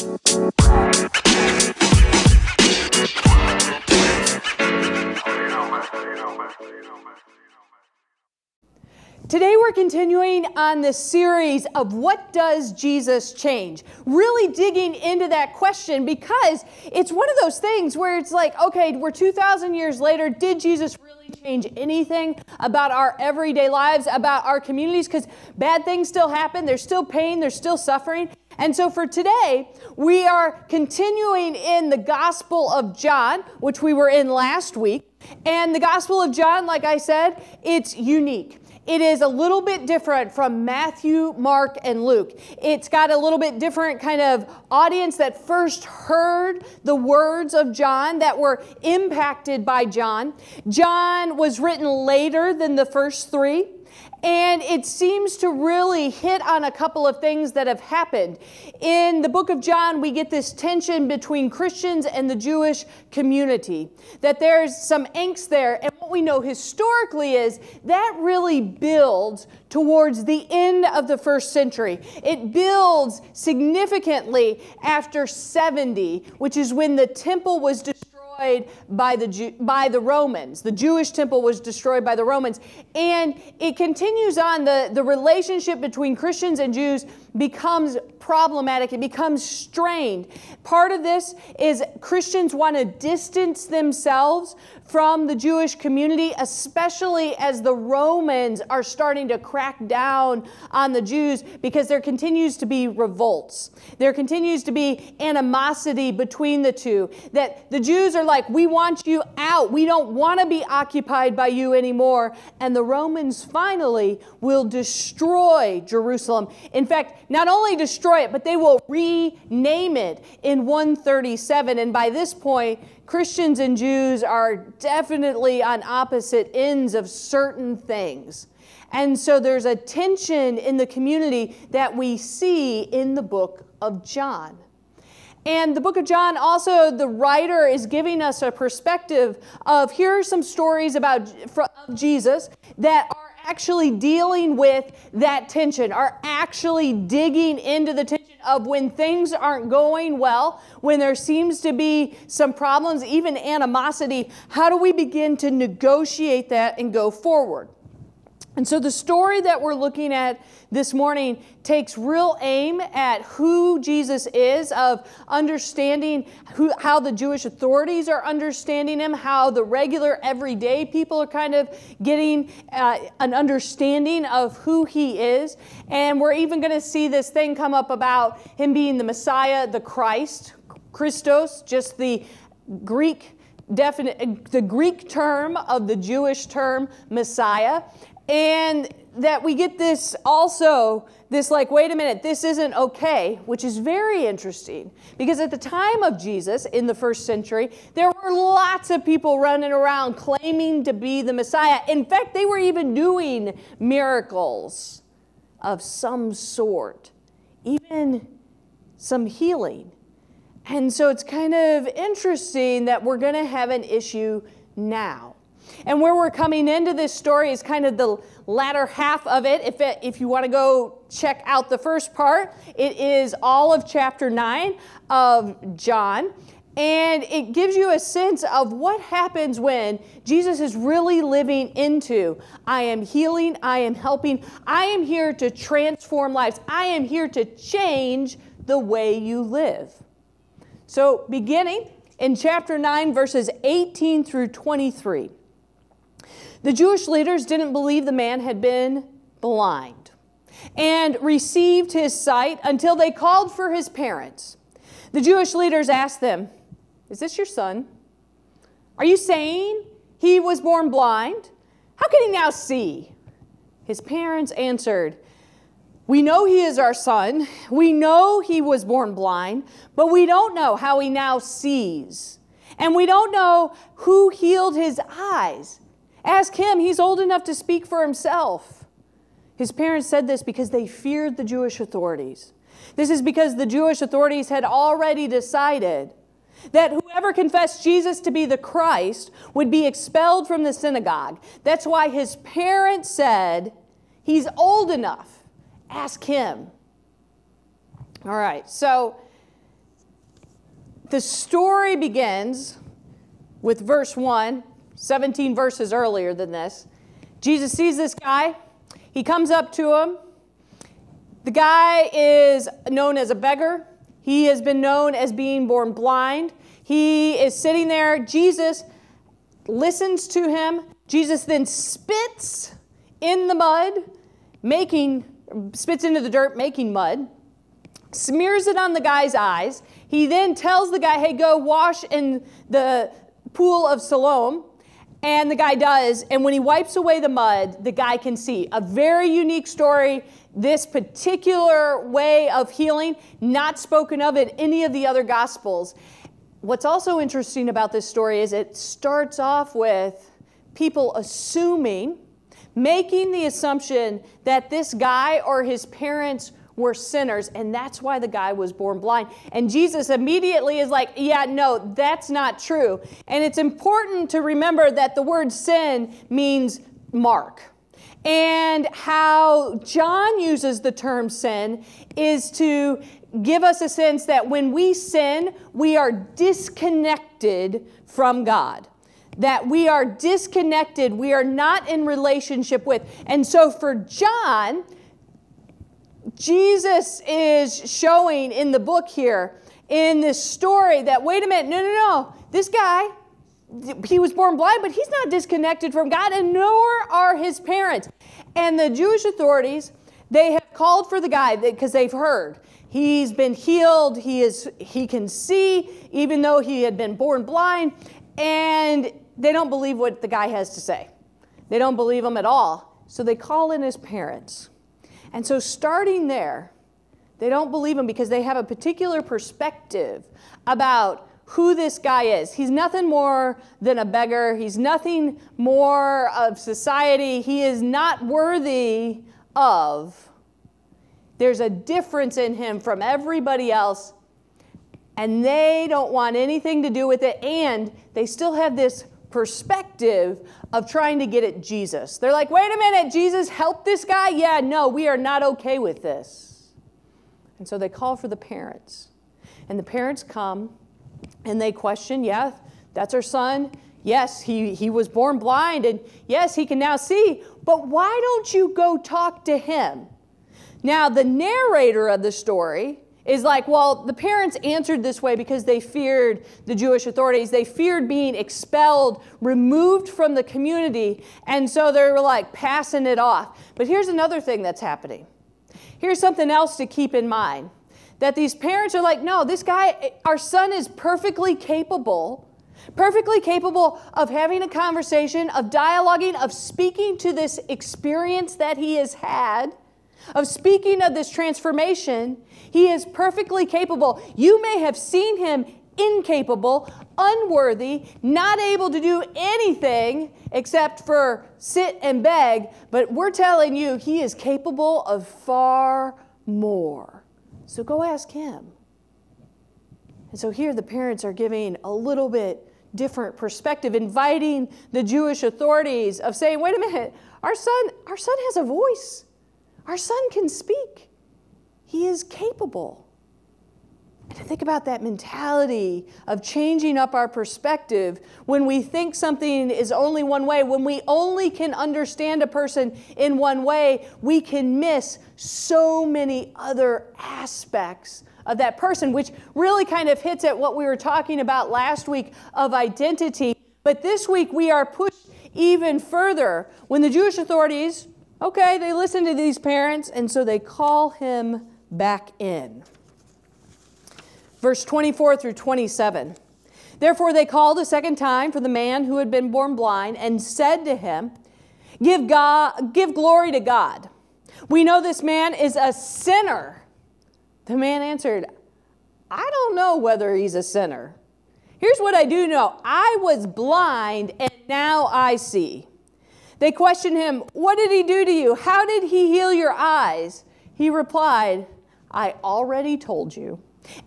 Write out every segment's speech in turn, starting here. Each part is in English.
Today we're continuing on this series of what does Jesus change? Really digging into that question because it's one of those things where it's like, okay, we're 2,000 years later. Did Jesus really change anything about our everyday lives, about our communities? Because bad things still happen. There's still pain. There's still suffering. And so for today, we are continuing in the Gospel of John, which we were in last week. And the Gospel of John, like I said, it's unique. It is a little bit different from Matthew, Mark, and Luke. It's got a little bit different kind of audience that first heard the words of John that were impacted by John. John was written later than the first three. And it seems to really hit on a couple of things that have happened. In the book of John, we get this tension between Christians and the Jewish community, that there's some angst there. And what we know historically is that really builds towards the end of the first century. It builds significantly after 70, which is when the temple was destroyed destroyed by the, by the Romans. The Jewish temple was destroyed by the Romans. And it continues on, the, the relationship between Christians and Jews becomes problematic, it becomes strained. Part of this is Christians want to distance themselves from the Jewish community, especially as the Romans are starting to crack down on the Jews because there continues to be revolts. There continues to be animosity between the two. That the Jews are like, we want you out. We don't want to be occupied by you anymore. And the Romans finally will destroy Jerusalem. In fact, not only destroy it, but they will rename it in 137. And by this point, Christians and Jews are definitely on opposite ends of certain things. And so there's a tension in the community that we see in the book of John. And the book of John, also, the writer is giving us a perspective of here are some stories about Jesus that are actually dealing with that tension, are actually digging into the tension of when things aren't going well, when there seems to be some problems, even animosity, how do we begin to negotiate that and go forward? And so the story that we're looking at this morning takes real aim at who Jesus is, of understanding who, how the Jewish authorities are understanding him, how the regular everyday people are kind of getting uh, an understanding of who he is. And we're even going to see this thing come up about him being the Messiah, the Christ, Christos, just the Greek definite the Greek term of the Jewish term Messiah. And that we get this also, this like, wait a minute, this isn't okay, which is very interesting. Because at the time of Jesus in the first century, there were lots of people running around claiming to be the Messiah. In fact, they were even doing miracles of some sort, even some healing. And so it's kind of interesting that we're going to have an issue now. And where we're coming into this story is kind of the latter half of it. If, it, if you want to go check out the first part, it is all of chapter 9 of John. And it gives you a sense of what happens when Jesus is really living into I am healing, I am helping, I am here to transform lives, I am here to change the way you live. So, beginning in chapter 9, verses 18 through 23. The Jewish leaders didn't believe the man had been blind and received his sight until they called for his parents. The Jewish leaders asked them, Is this your son? Are you saying he was born blind? How can he now see? His parents answered, We know he is our son. We know he was born blind, but we don't know how he now sees. And we don't know who healed his eyes. Ask him, he's old enough to speak for himself. His parents said this because they feared the Jewish authorities. This is because the Jewish authorities had already decided that whoever confessed Jesus to be the Christ would be expelled from the synagogue. That's why his parents said, He's old enough. Ask him. All right, so the story begins with verse 1, 17 verses earlier than this. Jesus sees this guy, he comes up to him. The guy is known as a beggar. He has been known as being born blind. He is sitting there. Jesus listens to him. Jesus then spits in the mud, making spits into the dirt, making mud, smears it on the guy's eyes. He then tells the guy, "Hey, go wash in the pool of Siloam." And the guy does. And when he wipes away the mud, the guy can see. A very unique story. This particular way of healing, not spoken of in any of the other gospels. What's also interesting about this story is it starts off with people assuming, making the assumption that this guy or his parents were sinners, and that's why the guy was born blind. And Jesus immediately is like, Yeah, no, that's not true. And it's important to remember that the word sin means mark. And how John uses the term sin is to give us a sense that when we sin, we are disconnected from God that we are disconnected, we are not in relationship with. And so for John, Jesus is showing in the book here, in this story, that wait a minute, no, no, no, this guy, he was born blind, but he's not disconnected from God, and nor are his parents. And the Jewish authorities, they have called for the guy because they've heard he's been healed, he, is, he can see, even though he had been born blind, and they don't believe what the guy has to say. They don't believe him at all. So they call in his parents. And so, starting there, they don't believe him because they have a particular perspective about who this guy is. He's nothing more than a beggar, he's nothing more of society. He is not worthy of. There's a difference in him from everybody else, and they don't want anything to do with it. And they still have this perspective of trying to get at Jesus. They're like, wait a minute, Jesus, help this guy? Yeah, no, we are not okay with this. And so they call for the parents. And the parents come and they question, yeah, that's our son. Yes, he, he was born blind, and yes, he can now see, but why don't you go talk to him? Now, the narrator of the story is like, well, the parents answered this way because they feared the Jewish authorities. They feared being expelled, removed from the community, and so they were like passing it off. But here's another thing that's happening. Here's something else to keep in mind that these parents are like, no, this guy, our son is perfectly capable. Perfectly capable of having a conversation, of dialoguing, of speaking to this experience that he has had, of speaking of this transformation, he is perfectly capable. You may have seen him incapable, unworthy, not able to do anything except for sit and beg, but we're telling you he is capable of far more. So go ask him. And so here the parents are giving a little bit different perspective, inviting the Jewish authorities of saying, wait a minute, our son, our son has a voice. Our son can speak. He is capable. And to think about that mentality of changing up our perspective when we think something is only one way, when we only can understand a person in one way, we can miss so many other aspects of that person, which really kind of hits at what we were talking about last week of identity. But this week we are pushed even further when the Jewish authorities, okay, they listen to these parents, and so they call him back in. Verse 24 through 27. Therefore, they called a second time for the man who had been born blind and said to him, Give, God, give glory to God. We know this man is a sinner. The man answered, I don't know whether he's a sinner. Here's what I do know I was blind and now I see. They questioned him, What did he do to you? How did he heal your eyes? He replied, I already told you,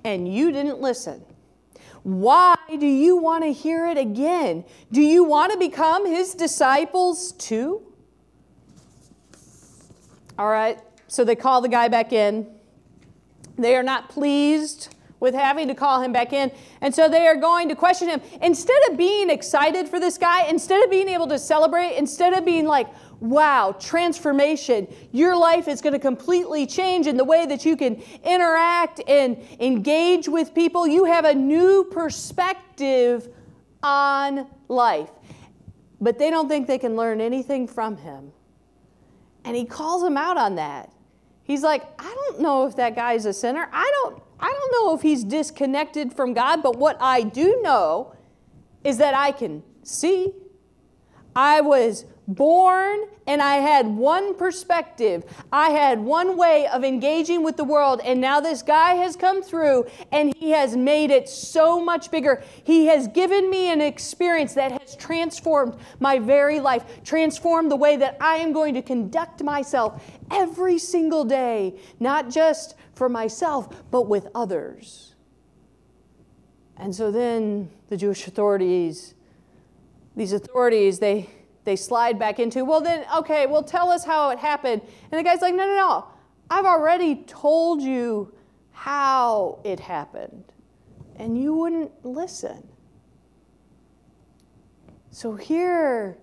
and you didn't listen. Why do you want to hear it again? Do you want to become his disciples too? All right, so they call the guy back in. They are not pleased with having to call him back in. And so they are going to question him. Instead of being excited for this guy, instead of being able to celebrate, instead of being like, wow, transformation, your life is going to completely change in the way that you can interact and engage with people, you have a new perspective on life. But they don't think they can learn anything from him. And he calls them out on that. He's like, I don't know if that guy's a sinner. I don't I don't know if he's disconnected from God, but what I do know is that I can see. I was born and I had one perspective. I had one way of engaging with the world. And now this guy has come through and he has made it so much bigger. He has given me an experience that has transformed my very life, transformed the way that I am going to conduct myself every single day, not just for myself, but with others. And so then the Jewish authorities, these authorities, they they slide back into, well, then, okay, well, tell us how it happened. And the guy's like, no, no, no. I've already told you how it happened. And you wouldn't listen. So here,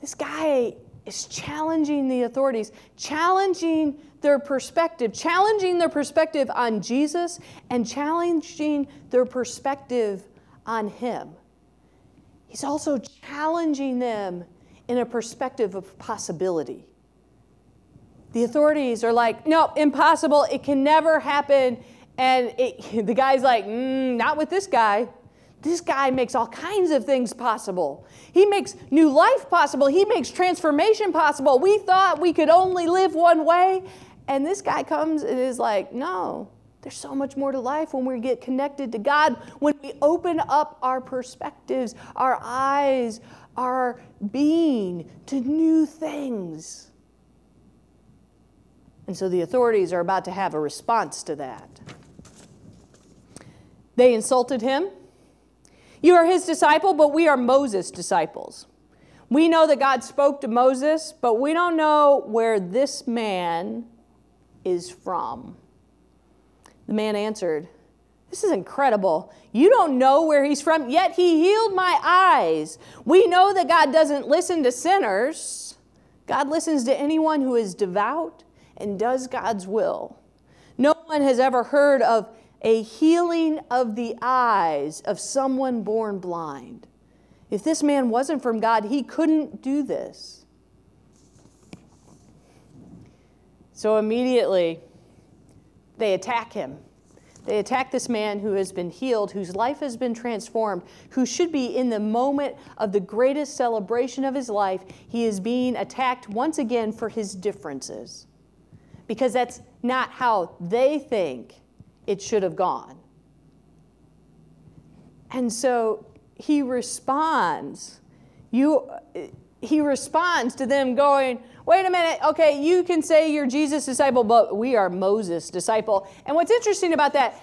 this guy is challenging the authorities, challenging their perspective, challenging their perspective on Jesus, and challenging their perspective on him. He's also challenging them in a perspective of possibility. The authorities are like, no, impossible. It can never happen. And it, the guy's like, mm, not with this guy. This guy makes all kinds of things possible. He makes new life possible. He makes transformation possible. We thought we could only live one way. And this guy comes and is like, no, there's so much more to life when we get connected to God, when we open up our perspectives, our eyes, our being to new things. And so the authorities are about to have a response to that. They insulted him. You are his disciple, but we are Moses' disciples. We know that God spoke to Moses, but we don't know where this man is from. The man answered, this is incredible. You don't know where he's from, yet he healed my eyes. We know that God doesn't listen to sinners. God listens to anyone who is devout and does God's will. No one has ever heard of a healing of the eyes of someone born blind. If this man wasn't from God, he couldn't do this. So immediately, they attack him. They attack this man who has been healed, whose life has been transformed, who should be in the moment of the greatest celebration of his life. He is being attacked once again for his differences because that's not how they think it should have gone. And so he responds. You, he responds to them going, wait a minute, okay, you can say you're Jesus' disciple, but we are Moses' disciple. And what's interesting about that,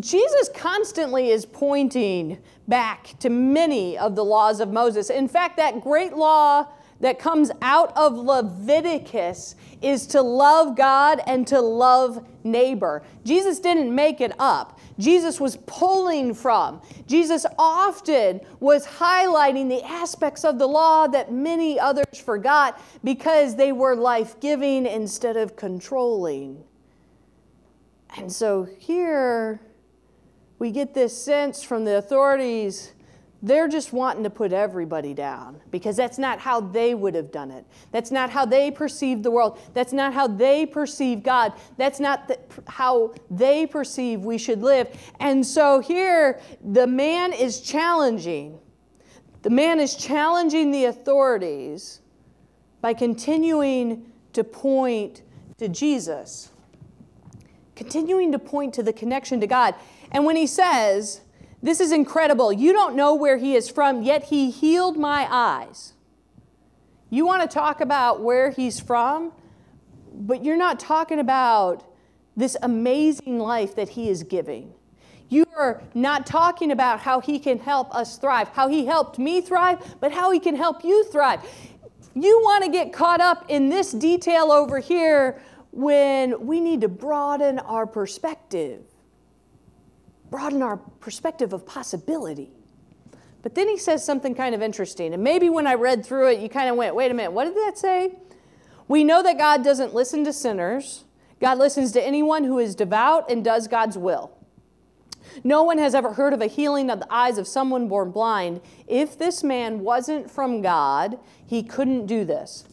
Jesus constantly is pointing back to many of the laws of Moses. In fact, that great law that comes out of Leviticus is to love God and to love neighbor. Jesus didn't make it up. Jesus was pulling from. Jesus often was highlighting the aspects of the law that many others forgot because they were life giving instead of controlling. And so here we get this sense from the authorities they're just wanting to put everybody down because that's not how they would have done it. That's not how they perceive the world. That's not how they perceive God. That's not the, how they perceive we should live. And so here, the man is challenging. The man is challenging the authorities by continuing to point to Jesus, continuing to point to the connection to God. And when he says, this is incredible. You don't know where he is from, yet he healed my eyes. You want to talk about where he's from, but you're not talking about this amazing life that he is giving. You are not talking about how he can help us thrive, how he helped me thrive, but how he can help you thrive. You want to get caught up in this detail over here when we need to broaden our perspective. Broaden our perspective of possibility. But then he says something kind of interesting. And maybe when I read through it, you kind of went, wait a minute, what did that say? We know that God doesn't listen to sinners, God listens to anyone who is devout and does God's will. No one has ever heard of a healing of the eyes of someone born blind. If this man wasn't from God, he couldn't do this.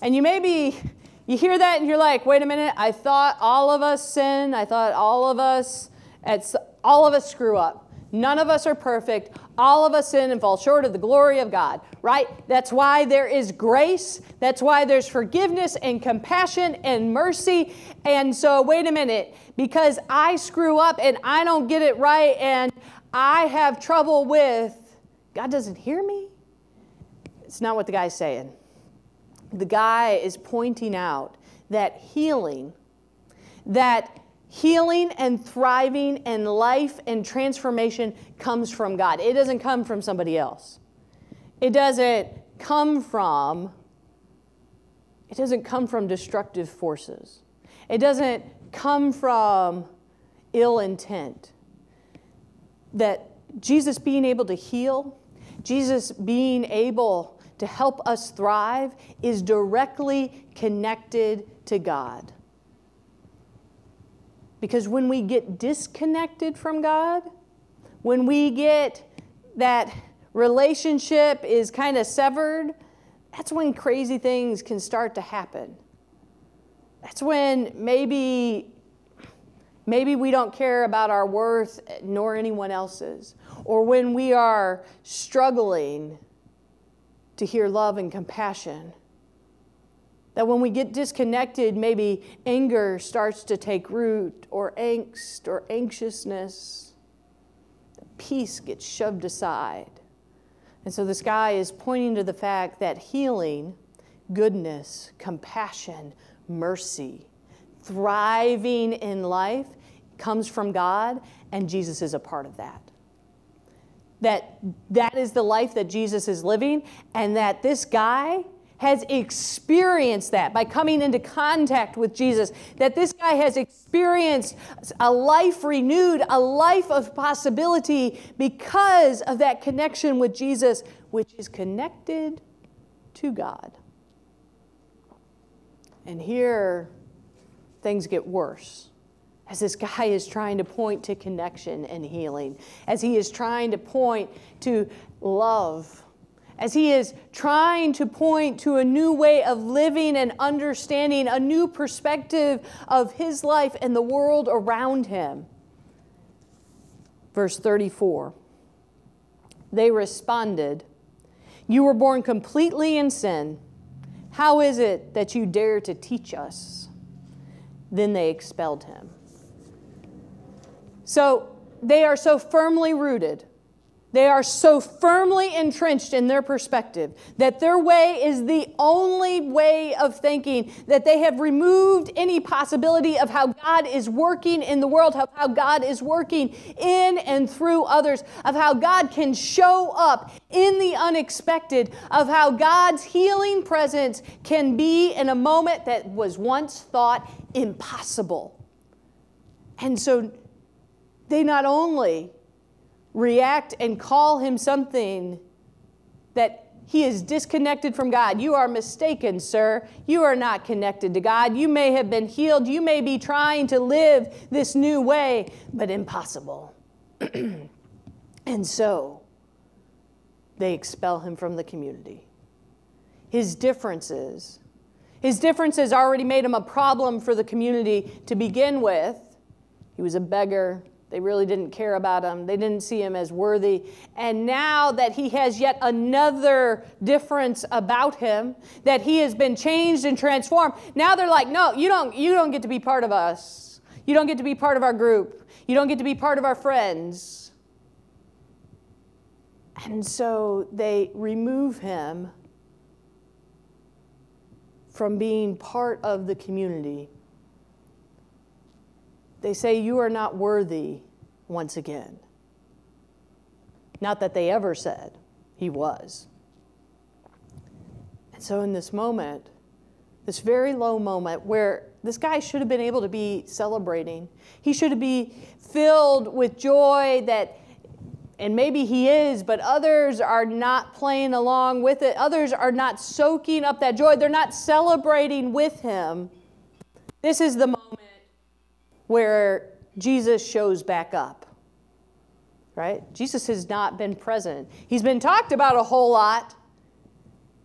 And you maybe you hear that and you're like, wait a minute, I thought all of us sin. I thought all of us at all of us screw up. None of us are perfect. All of us sin and fall short of the glory of God, right? That's why there is grace. That's why there's forgiveness and compassion and mercy. And so, wait a minute, because I screw up and I don't get it right and I have trouble with, God doesn't hear me? It's not what the guy's saying. The guy is pointing out that healing, that Healing and thriving and life and transformation comes from God. It doesn't come from somebody else. It doesn't come from it doesn't come from destructive forces. It doesn't come from ill intent. That Jesus being able to heal, Jesus being able to help us thrive is directly connected to God. Because when we get disconnected from God, when we get that relationship is kind of severed, that's when crazy things can start to happen. That's when maybe maybe we don't care about our worth nor anyone else's or when we are struggling to hear love and compassion that when we get disconnected, maybe anger starts to take root, or angst, or anxiousness. Peace gets shoved aside. And so this guy is pointing to the fact that healing, goodness, compassion, mercy, thriving in life comes from God, and Jesus is a part of that. That that is the life that Jesus is living, and that this guy has experienced that by coming into contact with Jesus, that this guy has experienced a life renewed, a life of possibility because of that connection with Jesus, which is connected to God. And here, things get worse as this guy is trying to point to connection and healing, as he is trying to point to love as he is trying to point to a new way of living and understanding, a new perspective of his life and the world around him. Verse 34 They responded, You were born completely in sin. How is it that you dare to teach us? Then they expelled him. So they are so firmly rooted they are so firmly entrenched in their perspective that their way is the only way of thinking, that they have removed any possibility of how God is working in the world, of how God is working in and through others, of how God can show up in the unexpected, of how God's healing presence can be in a moment that was once thought impossible. And so they not only react and call him something that he is disconnected from God. You are mistaken, sir. You are not connected to God. You may have been healed. You may be trying to live this new way, but impossible. and so they expel him from the community. His differences, his differences already made him a problem for the community to begin with. He was a beggar, they really didn't care about him. They didn't see him as worthy. And now that he has yet another difference about him, that he has been changed and transformed, now they're like, no, you don't, you don't get to be part of us. You don't get to be part of our group. You don't get to be part of our friends. And so they remove him from being part of the community they say, You are not worthy once again. Not that they ever said he was. And so, in this moment, this very low moment where this guy should have been able to be celebrating. He should be filled with joy that, and maybe he is, but others are not playing along with it. Others are not soaking up that joy. They're not celebrating with him. This is the moment where Jesus shows back up. Right? Jesus has not been present. He's been talked about a whole lot.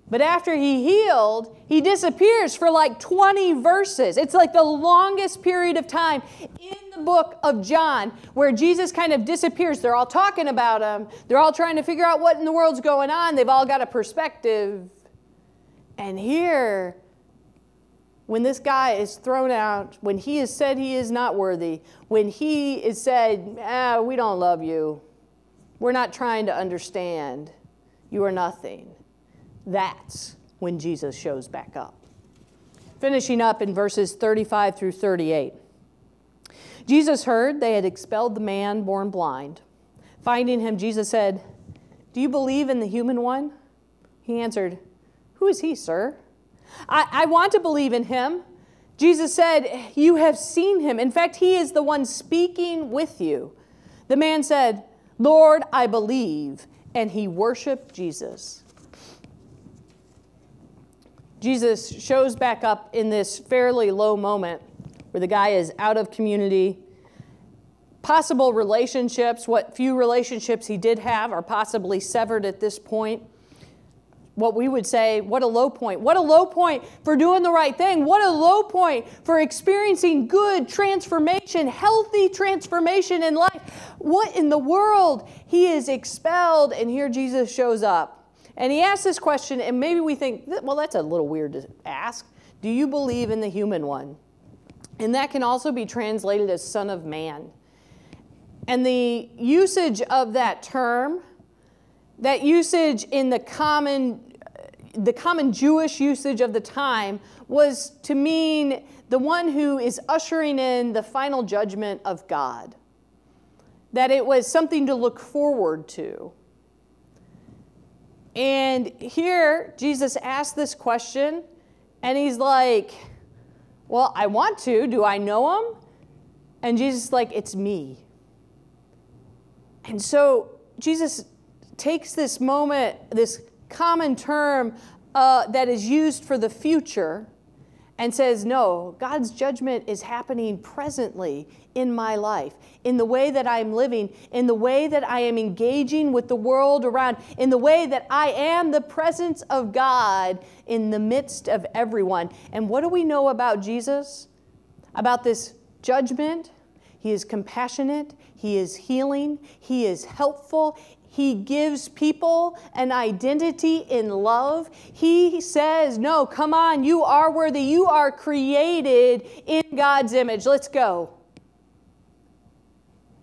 But after he healed, he disappears for like 20 verses. It's like the longest period of time in the book of John where Jesus kind of disappears. They're all talking about him, they're all trying to figure out what in the world's going on. They've all got a perspective. And here, when this guy is thrown out, when he is said he is not worthy, when he is said, ah, we don't love you, we're not trying to understand, you are nothing that's when Jesus shows back up. Finishing up in verses 35 through 38. Jesus heard they had expelled the man born blind. Finding him, Jesus said, Do you believe in the human one? He answered, Who is he, sir? I, I want to believe in him. Jesus said, You have seen him. In fact, he is the one speaking with you. The man said, Lord, I believe. And he worshiped Jesus. Jesus shows back up in this fairly low moment where the guy is out of community. Possible relationships, what few relationships he did have, are possibly severed at this point. What we would say, what a low point. What a low point for doing the right thing. What a low point for experiencing good transformation, healthy transformation in life. What in the world? He is expelled, and here Jesus shows up. And he asks this question, and maybe we think, well, that's a little weird to ask. Do you believe in the human one? And that can also be translated as Son of Man. And the usage of that term, that usage in the common, the common Jewish usage of the time, was to mean the one who is ushering in the final judgment of God. That it was something to look forward to. And here, Jesus asked this question, and he's like, Well, I want to. Do I know him? And Jesus is like, It's me. And so Jesus takes this moment, this common term uh, that is used for the future, and says, No, God's judgment is happening presently in my life, in the way that I'm living, in the way that I am engaging with the world around, in the way that I am the presence of God in the midst of everyone. And what do we know about Jesus? About this judgment? He is compassionate, He is healing, He is helpful, he gives people an identity in love. He says, No, come on, you are worthy. You are created in God's image. Let's go.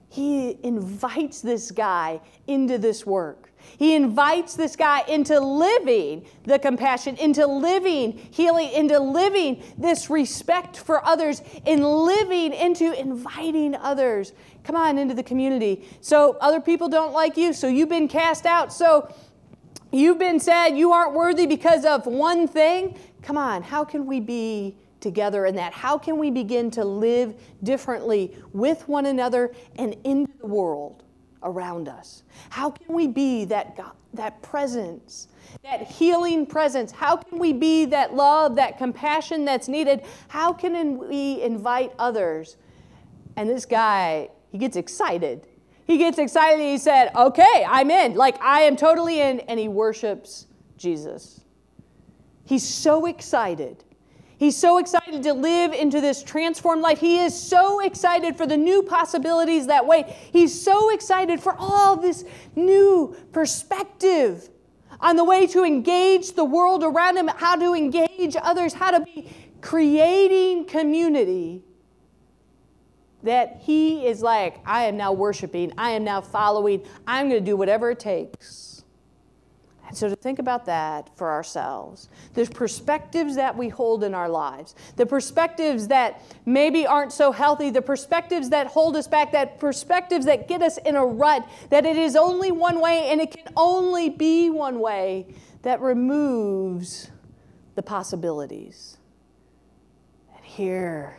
He invites this guy into this work. He invites this guy into living the compassion, into living healing, into living this respect for others, in living into inviting others Come on into the community. So other people don't like you, so you've been cast out. So you've been said you aren't worthy because of one thing. Come on, how can we be together in that? How can we begin to live differently with one another and in the world around us? How can we be that God, that presence, that healing presence? How can we be that love, that compassion that's needed? How can we invite others? And this guy he gets excited. He gets excited. He said, Okay, I'm in. Like, I am totally in. And he worships Jesus. He's so excited. He's so excited to live into this transformed life. He is so excited for the new possibilities that way. He's so excited for all this new perspective on the way to engage the world around him, how to engage others, how to be creating community that he is like, I am now worshiping, I am now following, I'm going to do whatever it takes. And so to think about that for ourselves, the perspectives that we hold in our lives, the perspectives that maybe aren't so healthy, the perspectives that hold us back, that perspectives that get us in a rut, that it is only one way and it can only be one way, that removes the possibilities. And here,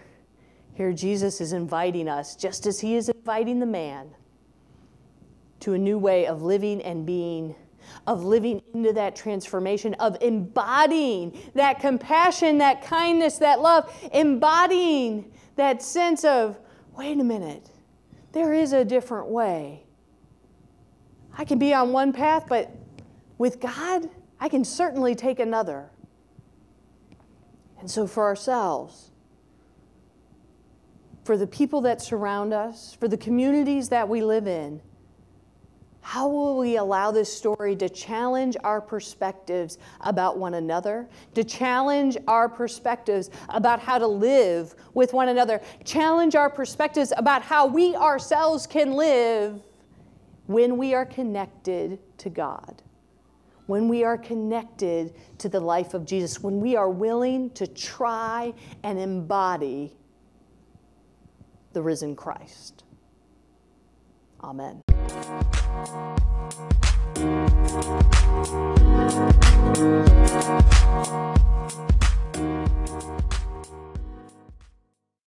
here Jesus is inviting us, just as he is inviting the man, to a new way of living and being of living into that transformation, of embodying that compassion, that kindness, that love, embodying that sense of, wait a minute, there is a different way. I can be on one path, but with God, I can certainly take another. And so, for ourselves, for the people that surround us, for the communities that we live in, how will we allow this story to challenge our perspectives about one another, to challenge our perspectives about how to live with one another, challenge our perspectives about how we ourselves can live when we are connected to God, when we are connected to the life of Jesus, when we are willing to try and embody the risen Christ? Amen.